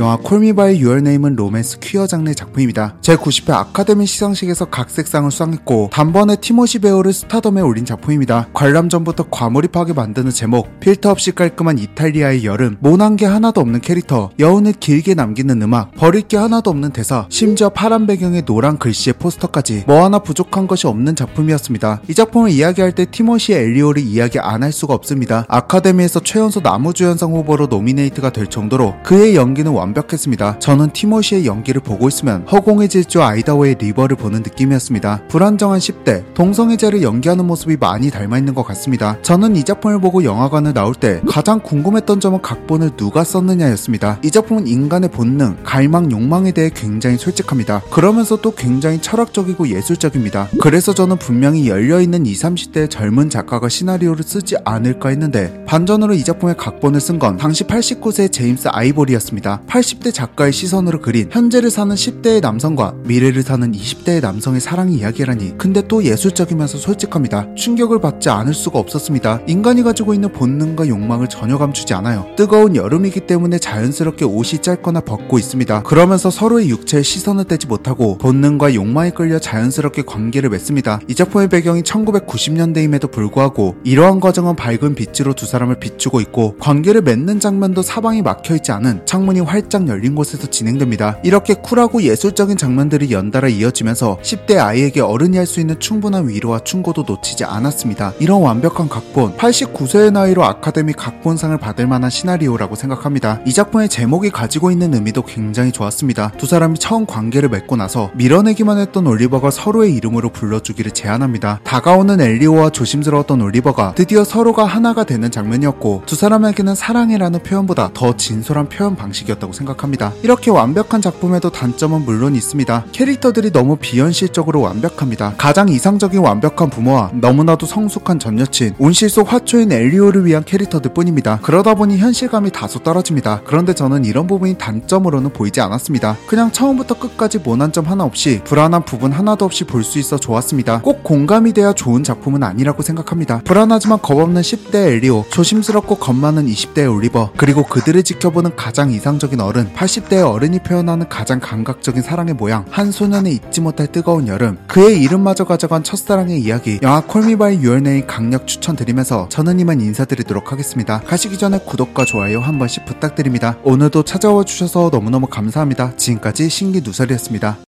영화 콜미바의 유얼네임은 로맨스 퀴어 장르의 작품입니다. 제90회 아카데미 시상식에서 각색상을 수상했고 단번에 티모시 배우를 스타덤에 올린 작품입니다. 관람 전부터 과몰입하게 만드는 제목, 필터 없이 깔끔한 이탈리아의 여름, 모난 게 하나도 없는 캐릭터, 여운을 길게 남기는 음악, 버릴 게 하나도 없는 대사, 심지어 파란 배경에 노란 글씨의 포스터까지 뭐 하나 부족한 것이 없는 작품이었습니다. 이 작품을 이야기할 때 티모시 엘리오를 이야기 안 할 수가 없습니다. 아카데미에서 최연소 남우주연상 후보로 노미네이트가 될 정도로 그의 연기는 완벽했습니다. 저는 티모시의 연기를 보고 있으면 허공에의 질주 아이다호의 리버를 보는 느낌이었습니다. 불안정한 10대, 동성애자를 연기하는 모습이 많이 닮아 있는 것 같습니다. 저는 이 작품을 보고 영화관을 나올 때 가장 궁금했던 점은 각본을 누가 썼느냐였습니다. 이 작품은 인간의 본능, 갈망, 욕망에 대해 굉장히 솔직합니다. 그러면서 또 굉장히 철학적이고 예술적입니다. 그래서 저는 분명히 열려있는 20, 30대의 젊은 작가가 시나리오를 쓰지 않을까 했는데 반전으로 이 작품의 각본을 쓴 건 당시 89세의 제임스 아이보리였습니다. 80대 작가의 시선으로 그린 현재를 사는 10대의 남성과 미래를 사는 20대의 남성의 사랑 이야기라니 근데 또 예술적이면서 솔직합니다. 충격을 받지 않을 수가 없었습니다. 인간이 가지고 있는 본능과 욕망을 전혀 감추지 않아요. 뜨거운 여름이기 때문에 자연스럽게 옷이 짧거나 벗고 있습니다. 그러면서 서로의 육체에 시선을 떼지 못하고 본능과 욕망에 끌려 자연스럽게 관계를 맺습니다. 이 작품의 배경이 1990년대임에도 불구하고 이러한 과정은 밝은 빛으로 두 사람 을 비추고 있고 관계를 맺는 장면도 사방이 막혀있지 않은 창문이 활짝 열린 곳에서 진행됩니다. 이렇게 쿨하고 예술적인 장면들이 연달아 이어지면서 10대 아이에게 어른이 할 수 있는 충분한 위로와 충고도 놓치지 않았습니다. 이런 완벽한 각본, 89세의 나이로 아카데미 각본상을 받을 만한 시나리오라고 생각합니다. 이 작품의 제목이 가지고 있는 의미도 굉장히 좋았습니다. 두 사람이 처음 관계를 맺고 나서 밀어내기만 했던 올리버가 서로의 이름으로 불러주기를 제안합니다. 다가오는 엘리오와 조심스러웠던 올리버가 드디어 서로가 하나가 되는 장면 이었고 두 사람에게는 사랑이라는 표현보다 더 진솔한 표현 방식이었다고 생각합니다. 이렇게 완벽한 작품에도 단점은 물론 있습니다. 캐릭터들이 너무 비현실적으로 완벽합니다. 가장 이상적인 완벽한 부모와 너무나도 성숙한 전 여친, 온실 속 화초인 엘리오를 위한 캐릭터들 뿐입니다. 그러다 보니 현실감이 다소 떨어집니다. 그런데 저는 이런 부분이 단점으로는 보이지 않았습니다. 그냥 처음부터 끝까지 모난 점 하나 없이 불안한 부분 하나도 없이 볼 수 있어 좋았습니다. 꼭 공감이 돼야 좋은 작품은 아니라고 생각합니다. 불안하지만 겁없는 10대 엘리오, 조심스럽고 겁 많은 20대의 올리버, 그리고 그들을 지켜보는 가장 이상적인 어른, 80대의 어른이 표현하는 가장 감각적인 사랑의 모양, 한 소년의 잊지 못할 뜨거운 여름, 그의 이름마저 가져간 첫사랑의 이야기, 영화 Call Me by Your Name 강력 추천드리면서 저는 이만 인사드리도록 하겠습니다. 가시기 전에 구독과 좋아요 한 번씩 부탁드립니다. 오늘도 찾아와 주셔서 너무너무 감사합니다. 지금까지 신기 누설이었습니다.